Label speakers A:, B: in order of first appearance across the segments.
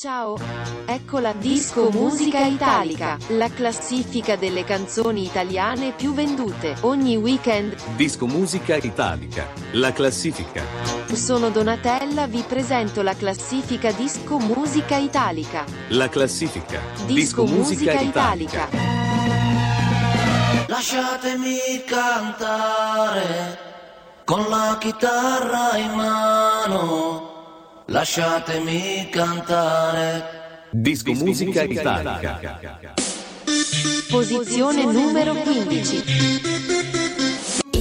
A: Ciao! Ecco la Disco Musica Italica, la classifica delle canzoni italiane più vendute ogni weekend.
B: Disco Musica Italica, la classifica.
A: Sono Donatella, vi presento la classifica Disco Musica Italica.
B: La classifica.
A: Disco, Musica, Italica.
C: Lasciatemi cantare con la chitarra in mano. Lasciatemi cantare.
B: Disco Musica Italica.
A: Posizione numero 15.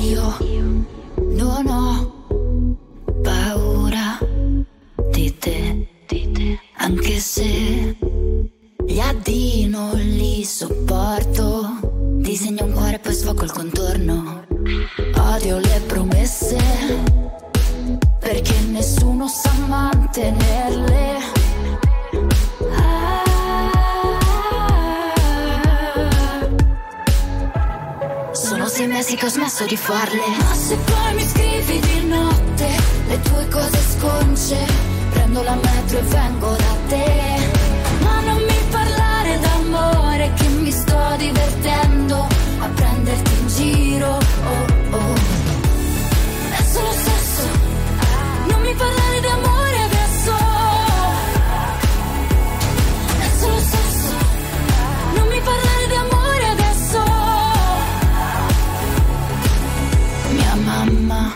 D: Io non ho paura di te, di te, anche se gli addii non li sopporto. Disegno un cuore e poi sfoco il contorno. Odio le promesse perché nessuno sa mantenerle. Sono sei mesi che ho smesso di farle. Ma se poi mi scrivi di notte le tue cose sconce, prendo la metro e vengo da te. Ma non mi parlare d'amore che mi sto divertendo a prenderti in giro. Oh oh. È solo sesso, non mi parlare d'amore adesso. È solo sesso, non mi parlare d'amore adesso. Mia mamma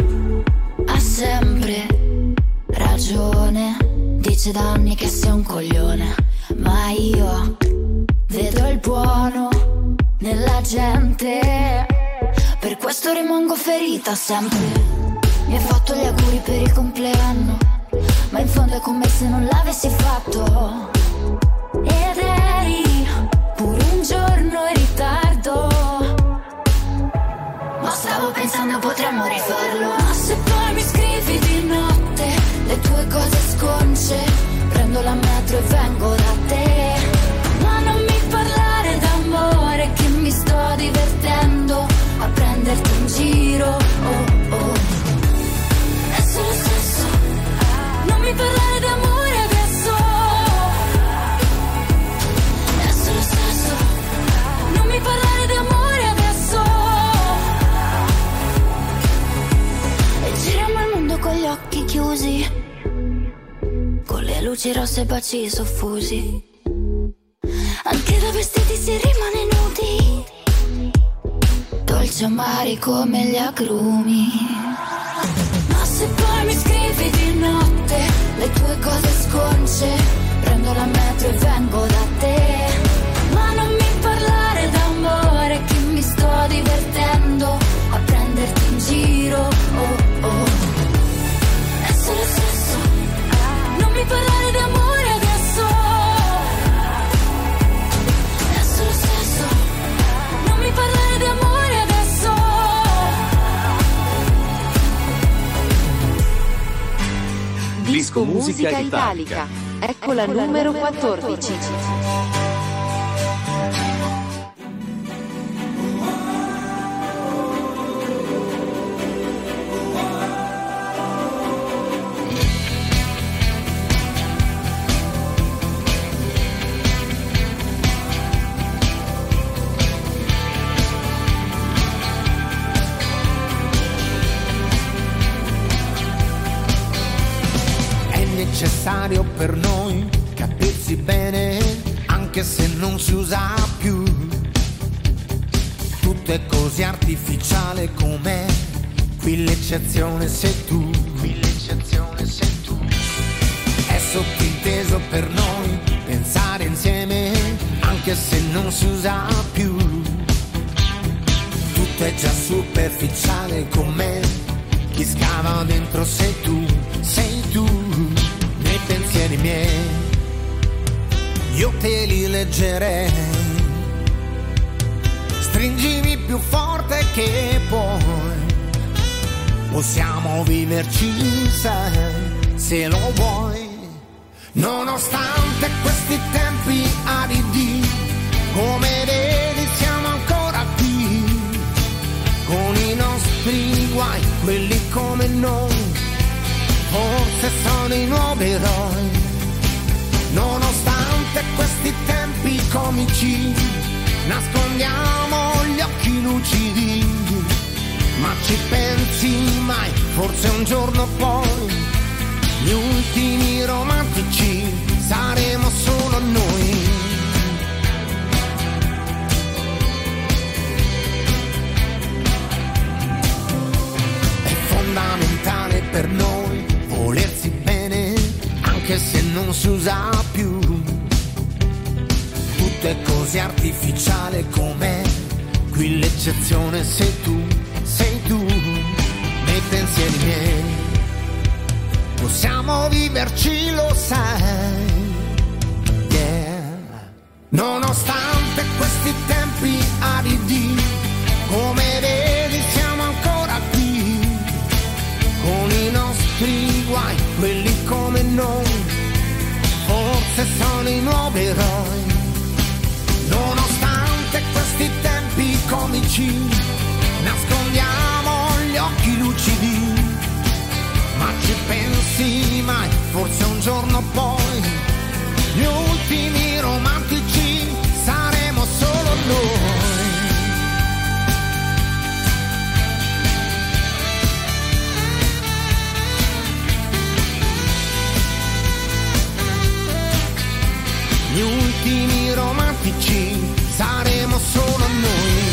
D: ha sempre ragione. Dice da anni che sei un coglione. Ma io vedo il buono nella gente. Per questo rimango ferita sempre. Mi hai fatto gli auguri per il compleanno. Ma in fondo è come se non l'avessi fatto. Ed eri pure un giorno in ritardo. Ma stavo pensando potremmo rifarlo Ma se poi mi scrivi di notte Le tue cose sconce Prendo la metro e chiusi, con le luci rosse e baci soffusi. Anche da vestiti si rimane nudi, dolci amari come gli agrumi. Ma se poi mi scrivi di notte le tue cose sconce, prendo la metro e vengo da te. Ma non mi parlare d'amore che mi sto divertendo a prenderti in giro.
A: Musica Italica. Eccola, Eccola numero 14.
E: 14. Usa più. Tutto è così artificiale com'è, qui l'eccezione sei tu. Qui l'eccezione sei tu. È sottinteso per noi pensare insieme, anche se non si usa più. Tutto è già superficiale com'è, chi scava dentro sei leggerei. Stringimi più forte che puoi, possiamo viverci, sai, se lo vuoi. Nonostante questi tempi aridi, come vedi siamo ancora qui, con i nostri guai, quelli come noi, forse sono i nuovi eroi. Nonostante ci nascondiamo gli occhi lucidi, ma ci pensi mai, forse un giorno poi, gli ultimi romantici saremo solo noi. È fondamentale per noi volersi bene, anche se non si usa più tutto è così artificiale com'è. Qui l'eccezione sei tu, sei tu, nei pensieri miei. Possiamo viverci, lo sai. Yeah. Nonostante questi tempi aridi, come vedi siamo ancora qui. Con i nostri guai, quelli come noi, forse sono i nuovi eroi Nonostante questi tempi comici, nascondiamo gli occhi lucidi. Ma ci pensi mai, forse un giorno poi, gli ultimi romantici saremo solo noi. Gli ultimi romantici saremo solo noi.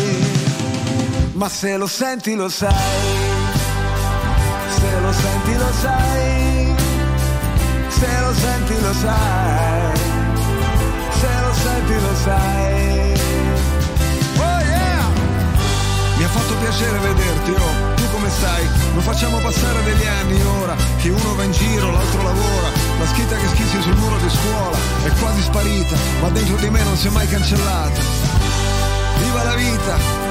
F: ma se lo senti lo sai, se lo senti lo sai, se lo senti lo sai, se lo senti lo sai. Oh yeah! Mi ha fatto piacere vederti, oh, tu come stai? Non facciamo passare degli anni ora che uno va in giro, l'altro lavora. La scritta che schissi sul muro di scuola è quasi sparita, ma dentro di me non si è mai cancellata. Viva la vita!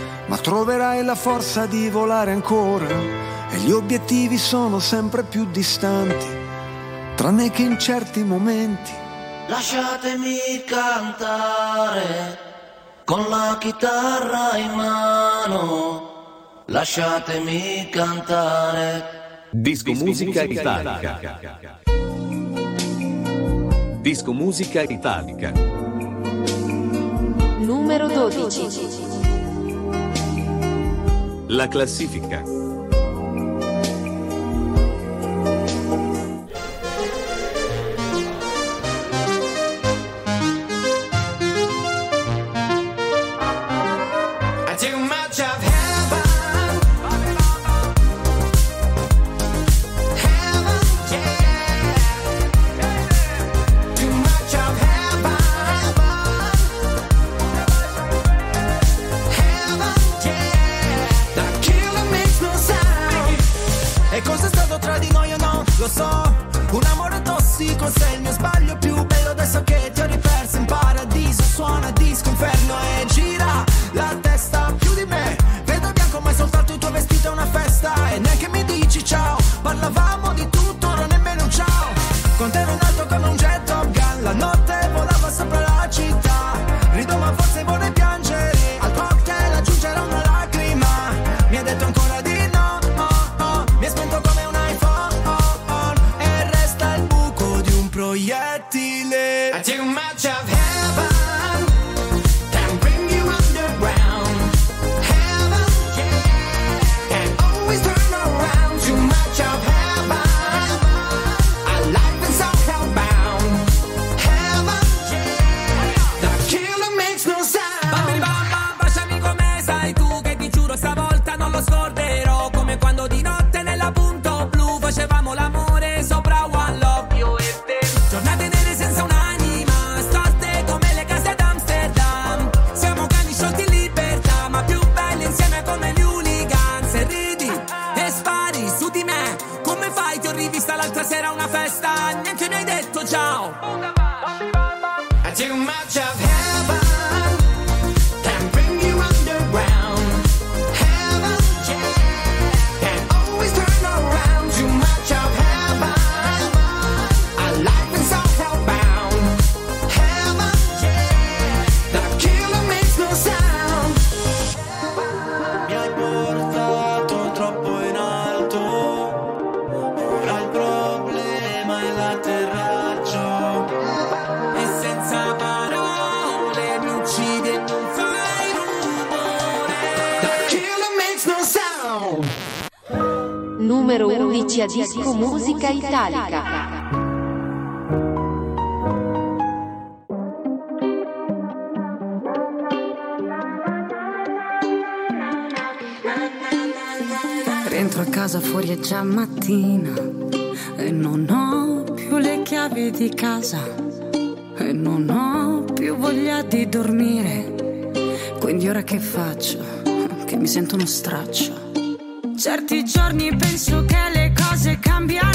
F: ma troverai la forza di volare ancora e gli obiettivi sono sempre più distanti, tranne che in certi momenti.
C: Lasciatemi cantare con la chitarra in mano, lasciatemi cantare.
B: Disco Musica Italica. Disco Musica Italica.
A: Numero 12.
B: La classifica.
A: Disco Musica Italica.
G: Rientro a casa fuori è già mattina e non ho più le chiavi di casa e non ho più voglia di dormire. Quindi ora che faccio? Che mi sento uno straccio. Certi giorni penso che le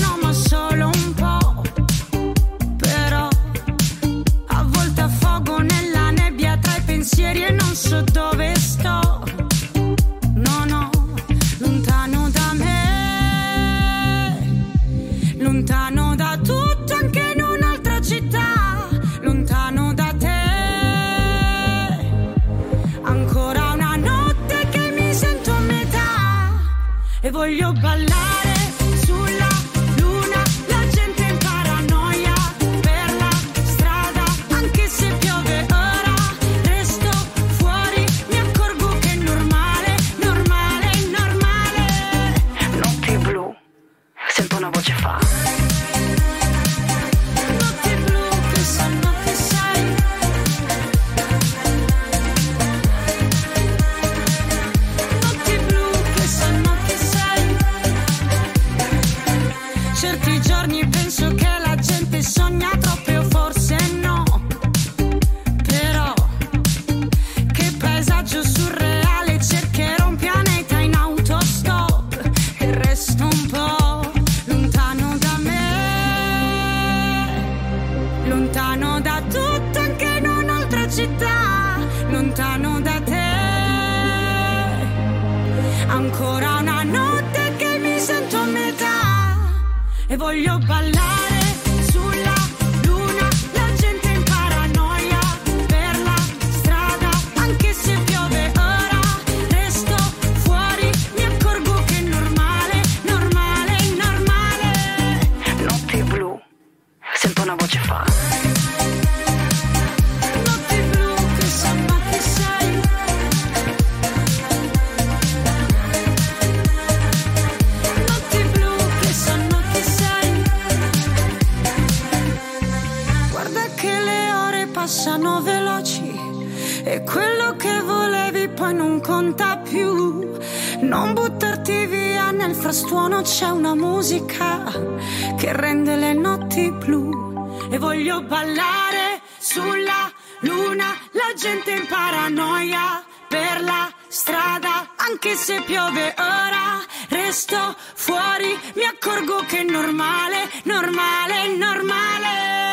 G: gente in paranoia per la strada, anche se piove ora, resto fuori, mi accorgo che è normale, normale, normale.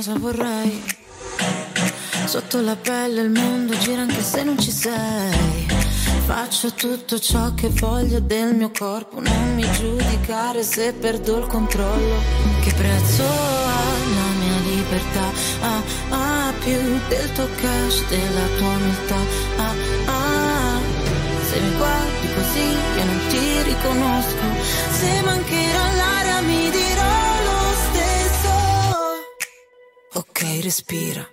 H: Cosa vorrei. Sotto la pelle il mondo gira anche se non ci sei. Faccio tutto ciò che voglio del mio corpo, non mi giudicare se perdo il controllo. Che prezzo libertà? Ah, ah, più del tuo cash, della tua umiltà. Ah, ah, se mi guardi così io non ti riconosco. Se mancherà l'aria mi dirò Ok, respira.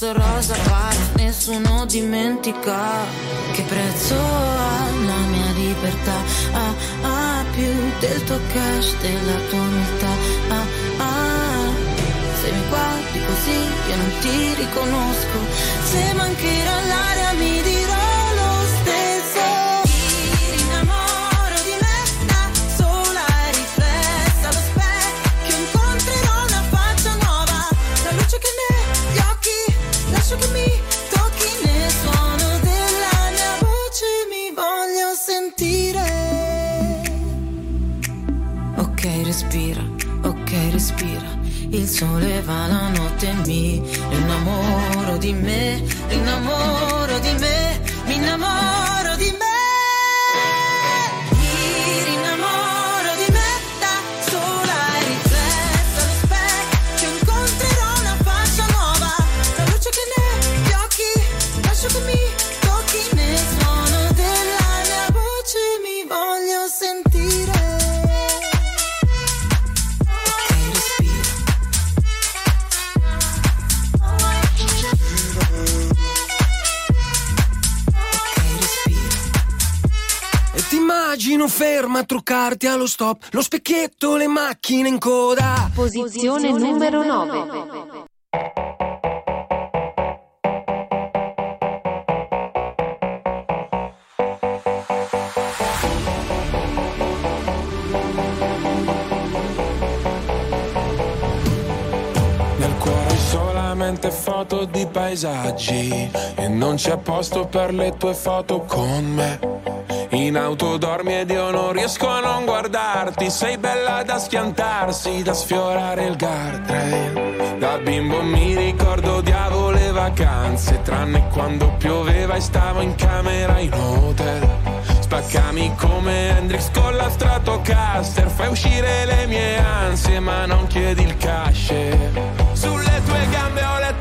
I: Sposto rosa paz, nessuno dimentica che prezzo ha la mia libertà. Ah, ah, più del tuo cash, della tua umiltà. Ah, ah, se mi guardi così io non ti riconosco, se mancherà l'aria mi dirò
H: sole va la notte mi innamoro di me, innamoro di me, mi innamoro
J: immagino ferma a truccarti allo stop, lo specchietto, le macchine in coda.
A: Posizione numero 9.
K: solamente foto di paesaggi e non c'è posto per le tue foto con me. In auto dormi ed io non riesco a non guardarti. Sei bella da schiantarsi, da sfiorare il guardrail. Da bimbo mi ricordo odiavo le vacanze, tranne quando pioveva e stavo in camera in hotel. Spaccami come Hendrix con la Stratocaster, fai uscire le mie ansie ma non chiedi il cash.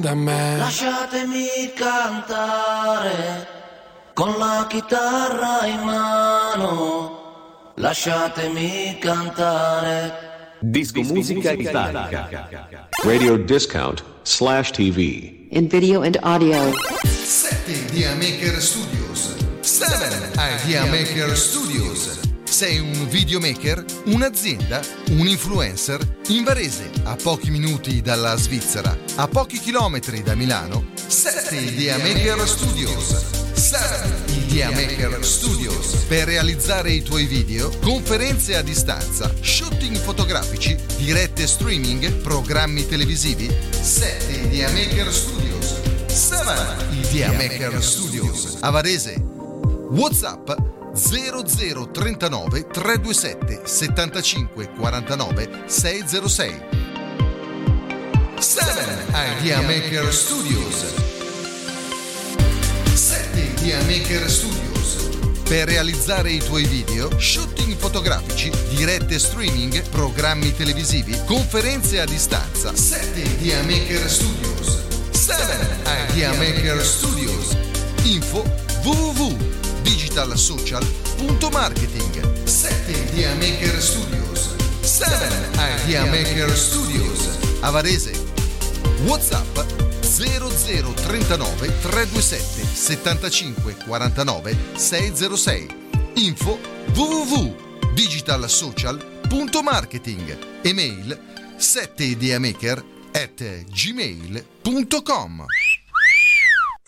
K: da me.
C: Lasciatemi cantare con la chitarra in mano. Lasciatemi cantare.
B: Disco, Disco Musica. Italica.
L: Radio Discount slash TV.
A: In video and audio.
M: 7 Idea Maker Studios. 7 Idea Maker Studios sei un videomaker, un'azienda, un influencer? In Varese, a pochi minuti dalla Svizzera, a pochi chilometri da Milano, 7 Idea Maker Studios. 7 Idea Maker Studios per realizzare i tuoi video, conferenze a distanza, shooting fotografici, dirette streaming, programmi televisivi. 7 Idea Maker Studios. 7 Idea Maker Studios a Varese. WhatsApp 0039 327 75 49 606 7 Idea Maker Studios. 7 Idea Maker Studios. Per realizzare i tuoi video, shooting fotografici, dirette streaming, programmi televisivi, conferenze a distanza. 7 Idea Maker Studios. 7 Idea Maker Studios. Info www www.digitalsocial.marketing 7 Idea Maker Studios. 7 Idea Maker Studios. Avarese. Whatsapp 0039 327 75 49 606 Info www.digitalsocial.marketing Email 7 ideamaker at gmail.com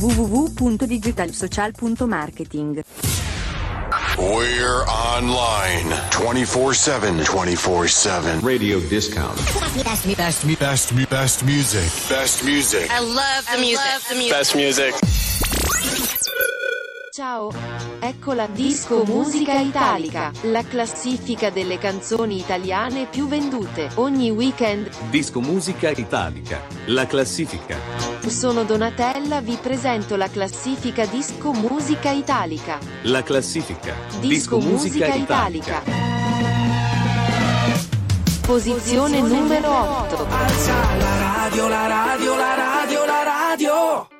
N: www.digitalsocial.marketing.
O: We're online 24 7. 24 7.
L: Radio discount.
O: Best, me, best, me, best, me, best music. Best music.
P: I love the music. the music.
O: Best music.
A: Ciao! Ecco la Disco Musica Italica, la classifica delle canzoni italiane più vendute ogni weekend.
B: Disco Musica Italica. La classifica.
A: Sono Donatella, vi presento la classifica Disco Musica Italica.
B: La classifica.
A: Disco, Musica, Italica. Posizione numero 8.
J: Alza la radio, la radio, la radio, la radio.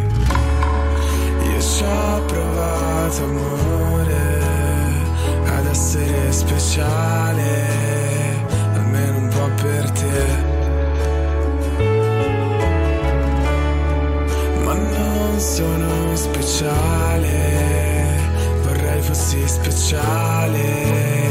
Q: Ho provato amore ad essere speciale, almeno un po' per te. Ma non sono speciale, vorrei fossi speciale,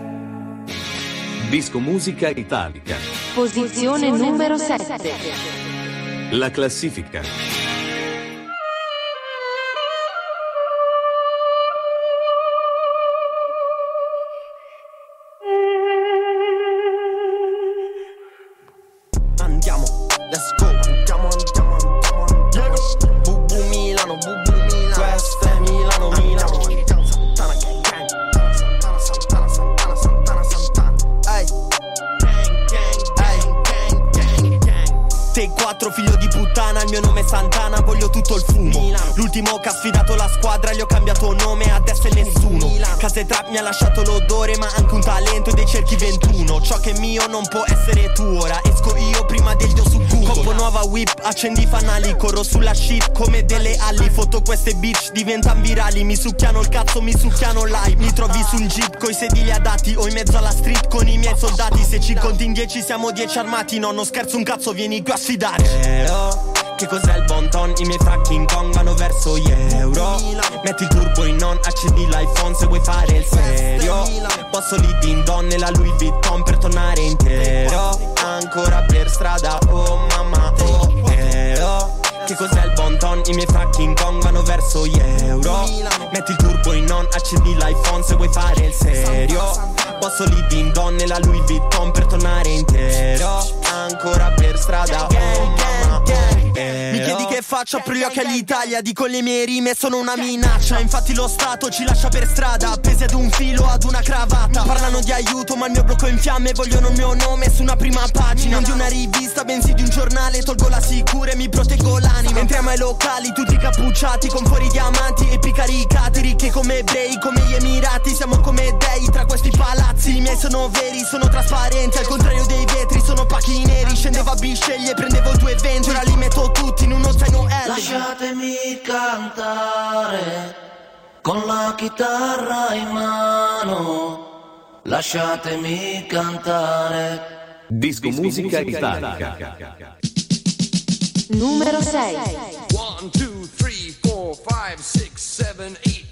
B: Disco Musica Italica.
A: Posizione numero 7.
R: La classifica.
S: Queste bitch diventan virali Mi succhiano il cazzo, mi succhiano live Mi trovi sul jeep coi sedili adatti O in mezzo alla street con i miei soldati. Se ci conti in dieci siamo dieci armati No, non scherzo un cazzo, vieni qui a sfidare. Però che cos'è il bon ton? I miei fucking Kong vanno verso gli euro. Metti il turbo in on, accendi l'iPhone se vuoi fare il serio. Posso lì din don nella Louis Vuitton per tornare intero. Ancora per strada, oh mamma, oh però che cos'è il bon ton? I miei fucking Kong vanno verso gli euro Metti il turbo in on, accendi l'iPhone se vuoi fare il serio Posso lì din don nella Louis Vuitton per tornare intero Ancora che faccio, apro gli occhi all'Italia Dico le mie rime sono una minaccia. Infatti lo Stato ci lascia per strada Appesi ad un filo, ad una cravatta. Parlano di aiuto ma il mio blocco è in fiamme Vogliono il mio nome su una prima pagina. Non di una rivista bensì di un giornale Tolgo la sicura e mi proteggo l'anima. Entriamo ai locali tutti cappucciati Con fuori diamanti e picaricati Ricchi come ebrei, come gli emirati. Siamo come dei tra questi palazzi. I miei sono veri, sono trasparenti Al contrario dei vetri, sono pacchi neri. Scendevo a bisceglie, prendevo due venti Ora li metto tutti in uno zaino L
C: Lasciatemi cantare con la chitarra in mano. Lasciatemi cantare.
R: Disco, Disco musica, musica italica. italica
A: Numero 6
T: 1, 2, 3, 4, 5, 6, 7, 8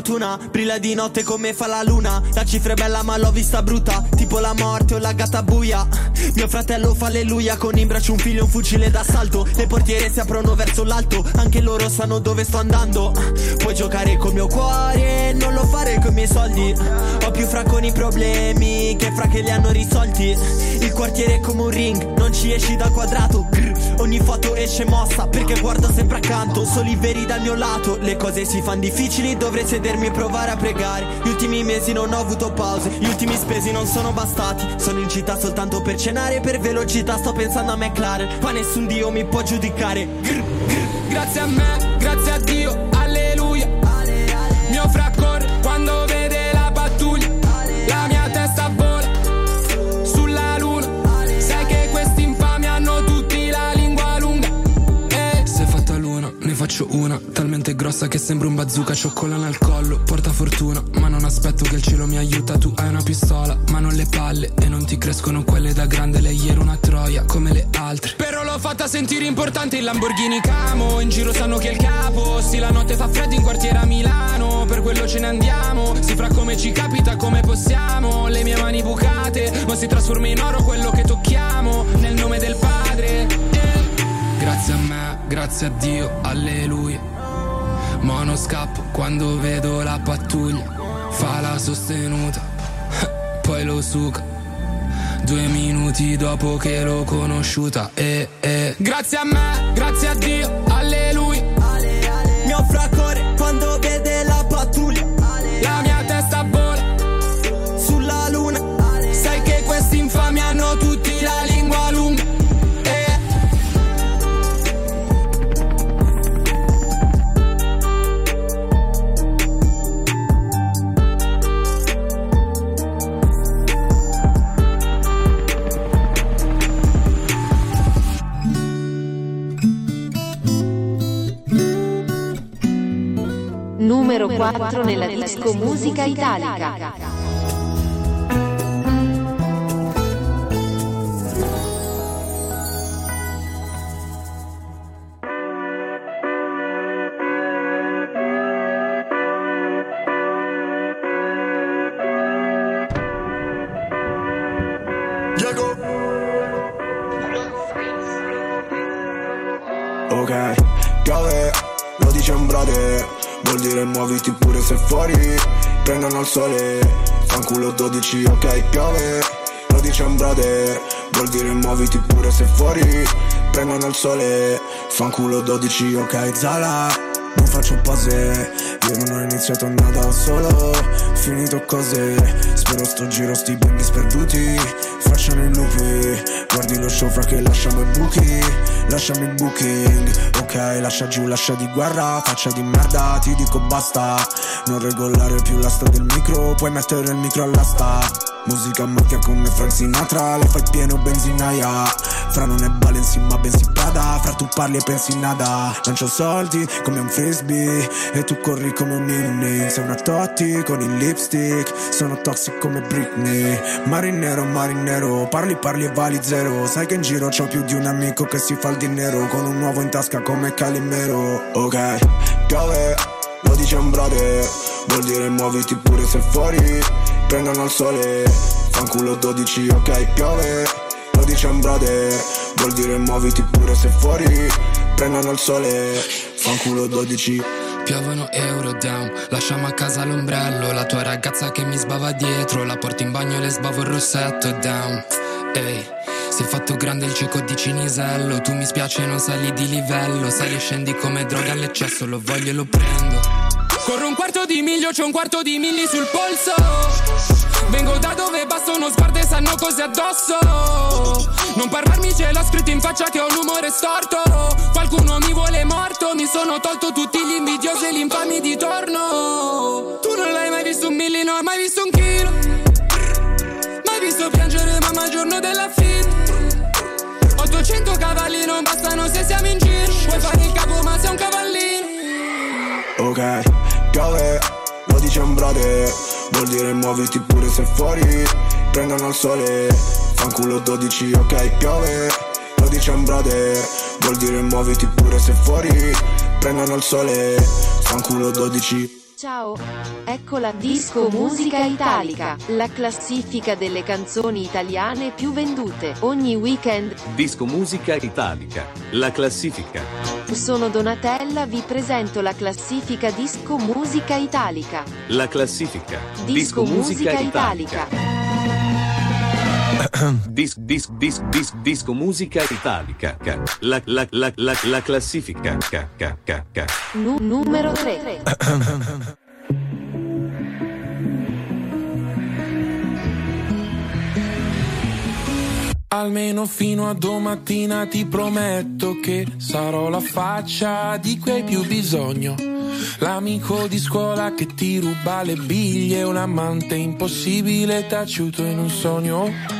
S: fortuna Brilla di notte come fa la luna. La cifra è bella ma l'ho vista brutta Tipo la morte o la gatta buia. Mio fratello fa alleluia Con in braccio un figlio e un fucile d'assalto. Le portiere si aprono verso l'alto Anche loro sanno dove sto andando. Puoi giocare col mio cuore fare con i miei soldi? Ho più fra con i problemi Che fra che li hanno risolti. Il quartiere è come un ring Non ci esci dal quadrato. Grr. Ogni foto esce mossa Perché guardo sempre accanto. Soli veri dal mio lato Le cose si fanno difficili dovrei sedermi e provare a pregare. Gli ultimi mesi non ho avuto pause Gli ultimi spesi non sono bastati. Sono in città soltanto per cenare Per velocità sto pensando a McLaren Ma nessun dio mi può giudicare. Grr, grr.
U: Grazie a me, grazie a Dio,
V: faccio una talmente grossa che sembra un bazooka. Cioccolana al collo, porta fortuna Ma non aspetto che il cielo mi aiuta. Tu hai una pistola, ma non le palle E non ti crescono quelle da grande. Lei era una troia, come le altre.
U: Però l'ho fatta sentire importante il Lamborghini Camo. In giro sanno che è il capo Sì la notte fa freddo in quartiere a Milano. Per quello ce ne andiamo Si fra come ci capita, come possiamo. Le mie mani bucate Ma si trasforma in oro quello che tocchiamo. Nel nome del Padre.
V: Grazie a me, grazie a Dio, alleluia. Mono scappo quando vedo la pattuglia Fa la sostenuta Poi lo suca. Due minuti dopo che l'ho conosciuta e, e.
U: Grazie a me, grazie a Dio, alleluia.
S: Mio fracore
A: 2004 nella disco musica italica.
F: Il sole. Fanculo 12, ok piove. Lo dice un brother. Vuol dire muoviti pure se fuori. Prendono il sole. Fanculo 12, ok Zala. Non faccio pose. Io non ho iniziato nada ho solo. Finito cose. Spero sto giro sti bimbi sperduti. Facciano i lupi. Guardi lo show fra che lasciamo i buchi. Lasciami il booking. Ok lascia giù lascia di guerra. Faccia di merda ti dico basta Non regolare più l'asta del micro Puoi mettere il micro all'asta Musica macchia come Frank Sinatra Le fai pieno benzinaia. Fra non è Balenci ma bensì Prada. Fra tu parli e pensi nada. Lancio soldi come un frisbee. E tu corri come un ninni Sei una Totti con il lipstick. Sono toxic come Britney. Marinero, marinero Parli, parli e vali zero. Sai che in giro c'ho più di un amico che si fa il dinero. Con un uovo in tasca come Calimero. Ok, piove Lo brother Vuol dire muoviti pure se fuori prendono il sole Fanculo 12, ok piove. Lo brother Vuol dire muoviti pure se fuori Prendono il sole Fanculo 12
V: Piovono euro down, lasciamo a casa l'ombrello La tua ragazza che mi sbava dietro La porto in bagno e le sbavo il rossetto down. Ehi, si è fatto grande il cieco di Cinisello Tu mi spiace non sali di livello Sali e scendi come droga all'eccesso Lo voglio e lo prendo
U: Corro un quarto di miglio, c'ho un quarto di milli sul polso. Vengo da dove basta uno sguardo e sanno cose addosso. Non parlarmi, ce l'ho scritto in faccia che ho l'umore storto. Qualcuno mi vuole morto, mi sono tolto tutti gli invidiosi e gli infami di torno. Tu non l'hai mai visto un milli, non hai mai visto un chilo. Mai visto piangere mamma il giorno della fine. 800 cavalli non bastano se siamo in giro. Puoi fare il capo ma sei un cavallino.
F: Ok, piove, lo dice un brother. Vuol dire muoviti pure se fuori Prendono il sole, fanculo 12, ok, piove. Lo dice un brother. Vuol dire muoviti pure se fuori Prendono il sole, fanculo 12
A: Ciao, ecco la Disco Musica Italica, la classifica delle canzoni italiane più vendute ogni weekend.
R: Disco Musica Italica, la classifica.
A: Sono Donatella, vi presento la classifica Disco Musica Italica.
R: La classifica.
A: Disco, Musica, Italica.
R: Dis, dis, dis, dis, disco Musica Italica. Ca. La, la, la, la, la classifica. Ca, ca, ca, ca.
A: Nu- numero 3.
K: Almeno fino a domattina ti prometto che sarò la faccia di cui hai più bisogno. L'amico di scuola che ti ruba le biglie, un amante impossibile taciuto in un sogno.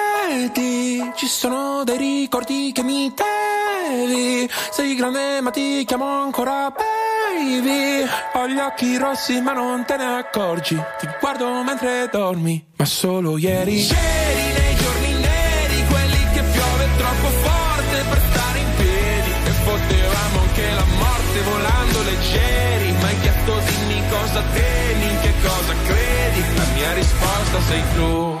K: Vedi, ci sono dei ricordi che mi devi. Sei grande ma ti chiamo ancora baby. Ho gli occhi rossi ma non te ne accorgi. Ti guardo mentre dormi, ma solo ieri. C'eri nei giorni neri, quelli che piove troppo forte per stare in piedi. E potevamo anche la morte volando leggeri. Ma hai chiesto dimmi cosa temi, in che cosa credi. La mia risposta sei tu.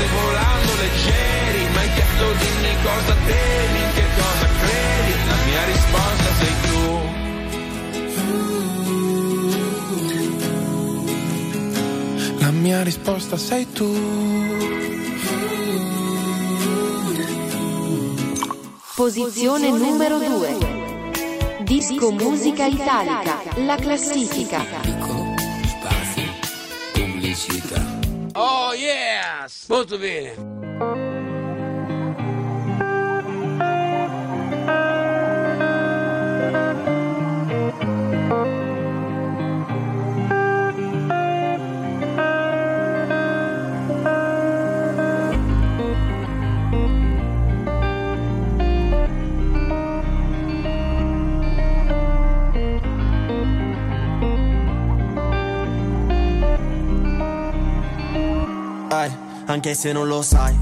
K: morte volando leggeri Ma hai chiesto dimmi cosa temi, in che cosa credi La mia risposta sei tu La mia risposta sei tu
A: Posizione numero 2. Disco Musica Italica, la classifica.
W: Pubblicità.
T: Oh yes! Molto bene.
S: Anche se non lo sai.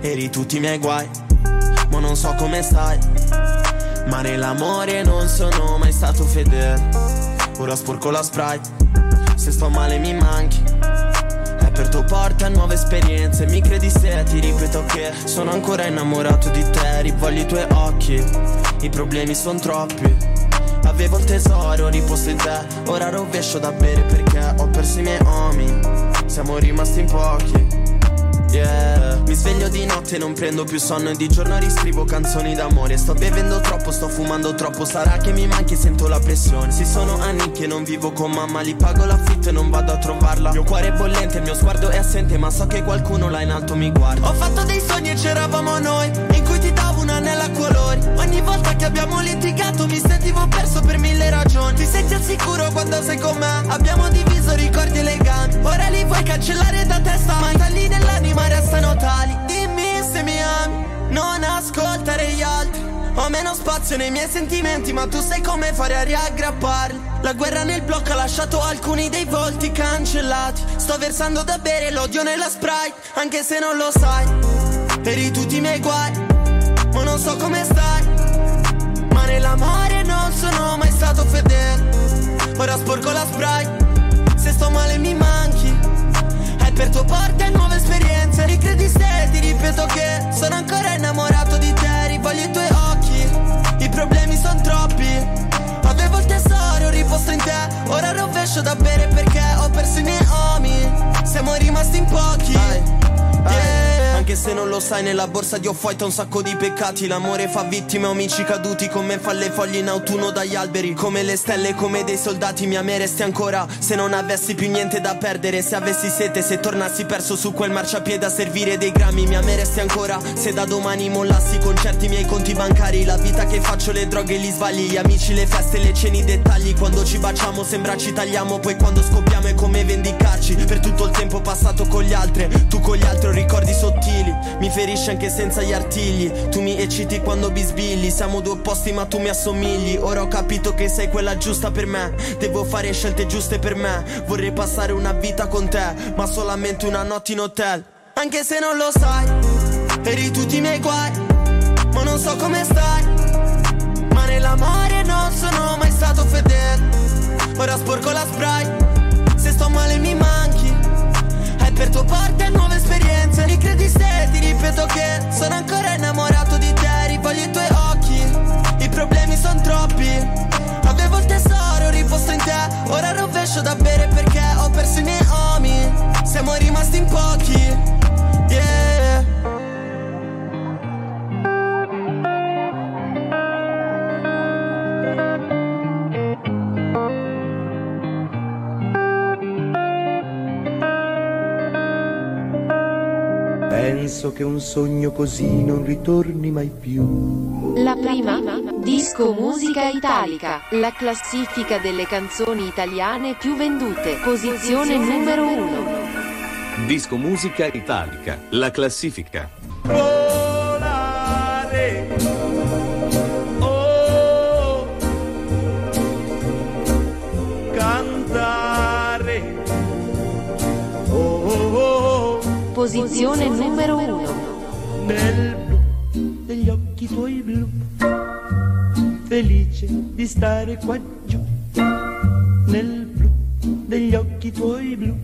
S: Eri tutti i miei guai, ma non so come stai. Ma nell'amore non sono mai stato fedele. Ora sporco la sprite, se sto male mi manchi. È per tuo porta nuove esperienze, mi credi se ti ripeto che sono ancora innamorato di te, rivoglio i tuoi occhi. I problemi sono troppi. Avevo il tesoro riposto in te, ora rovescio da bere perché ho perso i miei omi. Siamo rimasti in pochi. Yeah. Mi sveglio di notte, non prendo più sonno e di giorno riscrivo canzoni d'amore. Sto bevendo troppo, sto fumando troppo, sarà che mi manchi e sento la pressione. Si sono anni che non vivo con mamma, li pago l'affitto e non vado a trovarla. Mio cuore è bollente, il mio sguardo è assente, ma so che qualcuno là in alto mi guarda. Ho fatto dei sogni e c'eravamo noi, in cui a colori. Ogni volta che abbiamo litigato mi sentivo perso per mille ragioni. Ti senti al sicuro quando sei con me? Abbiamo diviso ricordi eleganti. Ora li vuoi cancellare da testa, ma i tagli nell'anima restano tali Dimmi se mi ami, non ascoltare gli altri Ho meno spazio nei miei sentimenti ma tu sai come fare a riaggrapparli La guerra nel blocco ha lasciato alcuni dei volti cancellati Sto versando da bere l'odio nella sprite Anche se non lo sai Eri tutti i miei guai non so come stai Ma nell'amore non sono mai stato fedele. Ora sporco la sprite Se sto male mi manchi. Per tuo porta nuove esperienze Ricredi se ti ripeto che Sono ancora innamorato di te Rivoglio i tuoi occhi I problemi sono troppi. Avevo il tesoro riposto in te Ora rovescio da bere perché Ho perso i miei omi. Siamo rimasti in pochi. yeah. Anche se non lo sai nella borsa di Off-White un sacco di peccati. L'amore fa vittime, amici caduti Come fa le foglie in autunno dagli alberi. Come le stelle, come dei soldati Mi ameresti ancora. Se non avessi più niente da perdere Se avessi sete, se tornassi perso su quel marciapiede a servire dei grammi Mi ameresti ancora. Se da domani mollassi con certi miei conti bancari La vita che faccio, le droghe, gli sbagli Gli amici, le feste, le cene, i dettagli. Quando ci baciamo sembra ci tagliamo Poi quando scoppiamo è come vendicarci. Per tutto il tempo passato con gli altri Tu con gli altri ricordi sottili sottili Mi ferisci anche senza gli artigli. Tu mi ecciti quando bisbigli Siamo due opposti ma tu mi assomigli. Ora ho capito che sei quella giusta per me Devo fare scelte giuste per me. Vorrei passare una vita con te Ma solamente una notte in hotel. Anche se non lo sai Eri tutti i miei guai Ma non so come stai. Ma nell'amore non sono mai stato fedele Ora sporco la sprite Se sto male mi manchi È per tuo parte nuove esperienze Ricredi se ti ripeto che Sono ancora innamorato di te Rivoglio i tuoi occhi. I problemi sono troppi. Avevo il tesoro riposto in te Ora rovescio da bere perché Ho perso i miei omi. Siamo rimasti in pochi
X: Penso che un sogno così non ritorni mai più.
A: La prima, Disco Musica Italica, la classifica delle canzoni italiane più vendute, posizione numero 1.
R: Disco Musica Italica, la classifica.
A: Posizione numero 1.
Y: Nel blu degli occhi tuoi blu. Felice di stare qua giù. Nel blu degli occhi tuoi blu.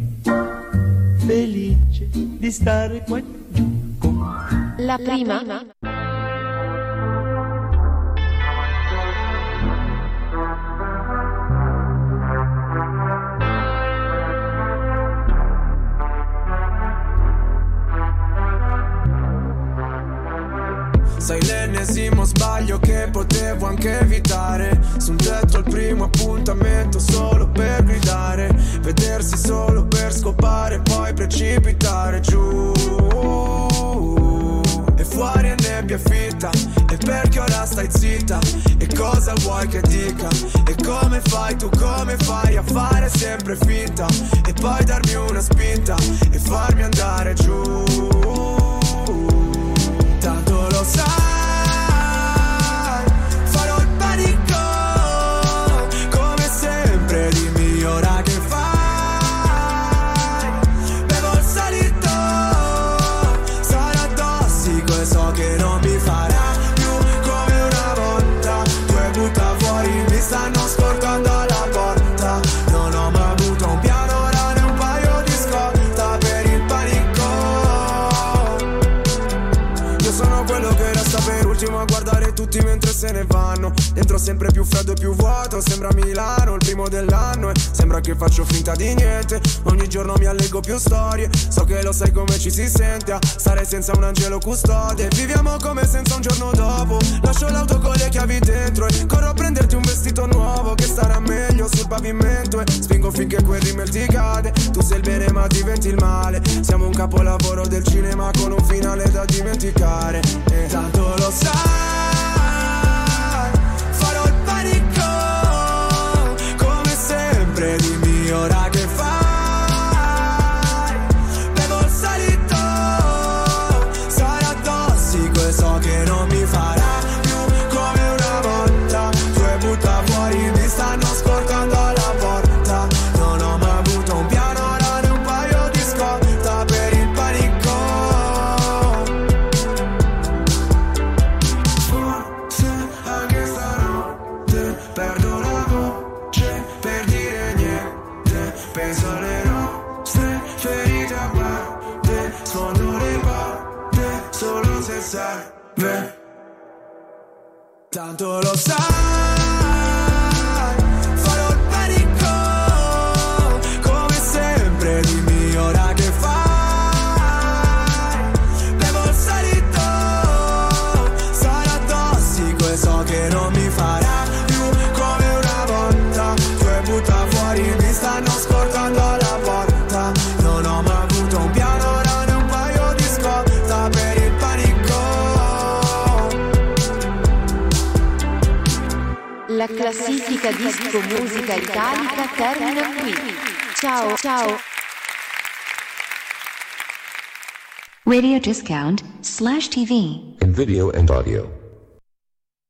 Y: Felice di stare qua giù.
A: La prima,
F: sbaglio che potevo anche evitare. Su un tetto al primo appuntamento solo per gridare Vedersi solo per scopare poi precipitare giù. E fuori è nebbia fitta E perché ora stai zitta? E cosa vuoi che dica? E come fai tu come fai a fare sempre finta? E poi darmi una spinta E farmi andare giù sempre più freddo e più vuoto Sembra Milano, il primo dell'anno E sembra che faccio finta di niente. Ogni giorno mi allego più storie So che lo sai come ci si sente A stare senza un angelo custode. Viviamo come senza un giorno dopo Lascio l'auto con le chiavi dentro E corro a prenderti un vestito nuovo Che starà meglio sul pavimento E spingo finché quel rimel ti cade. Tu sei il bene ma diventi il male. Siamo un capolavoro del cinema Con un finale da dimenticare. E tanto lo sai Tanto lo
A: classifica disco musica italica termina qui. Ciao ciao.
Z: Radio discount slash TV.
L: In video and audio.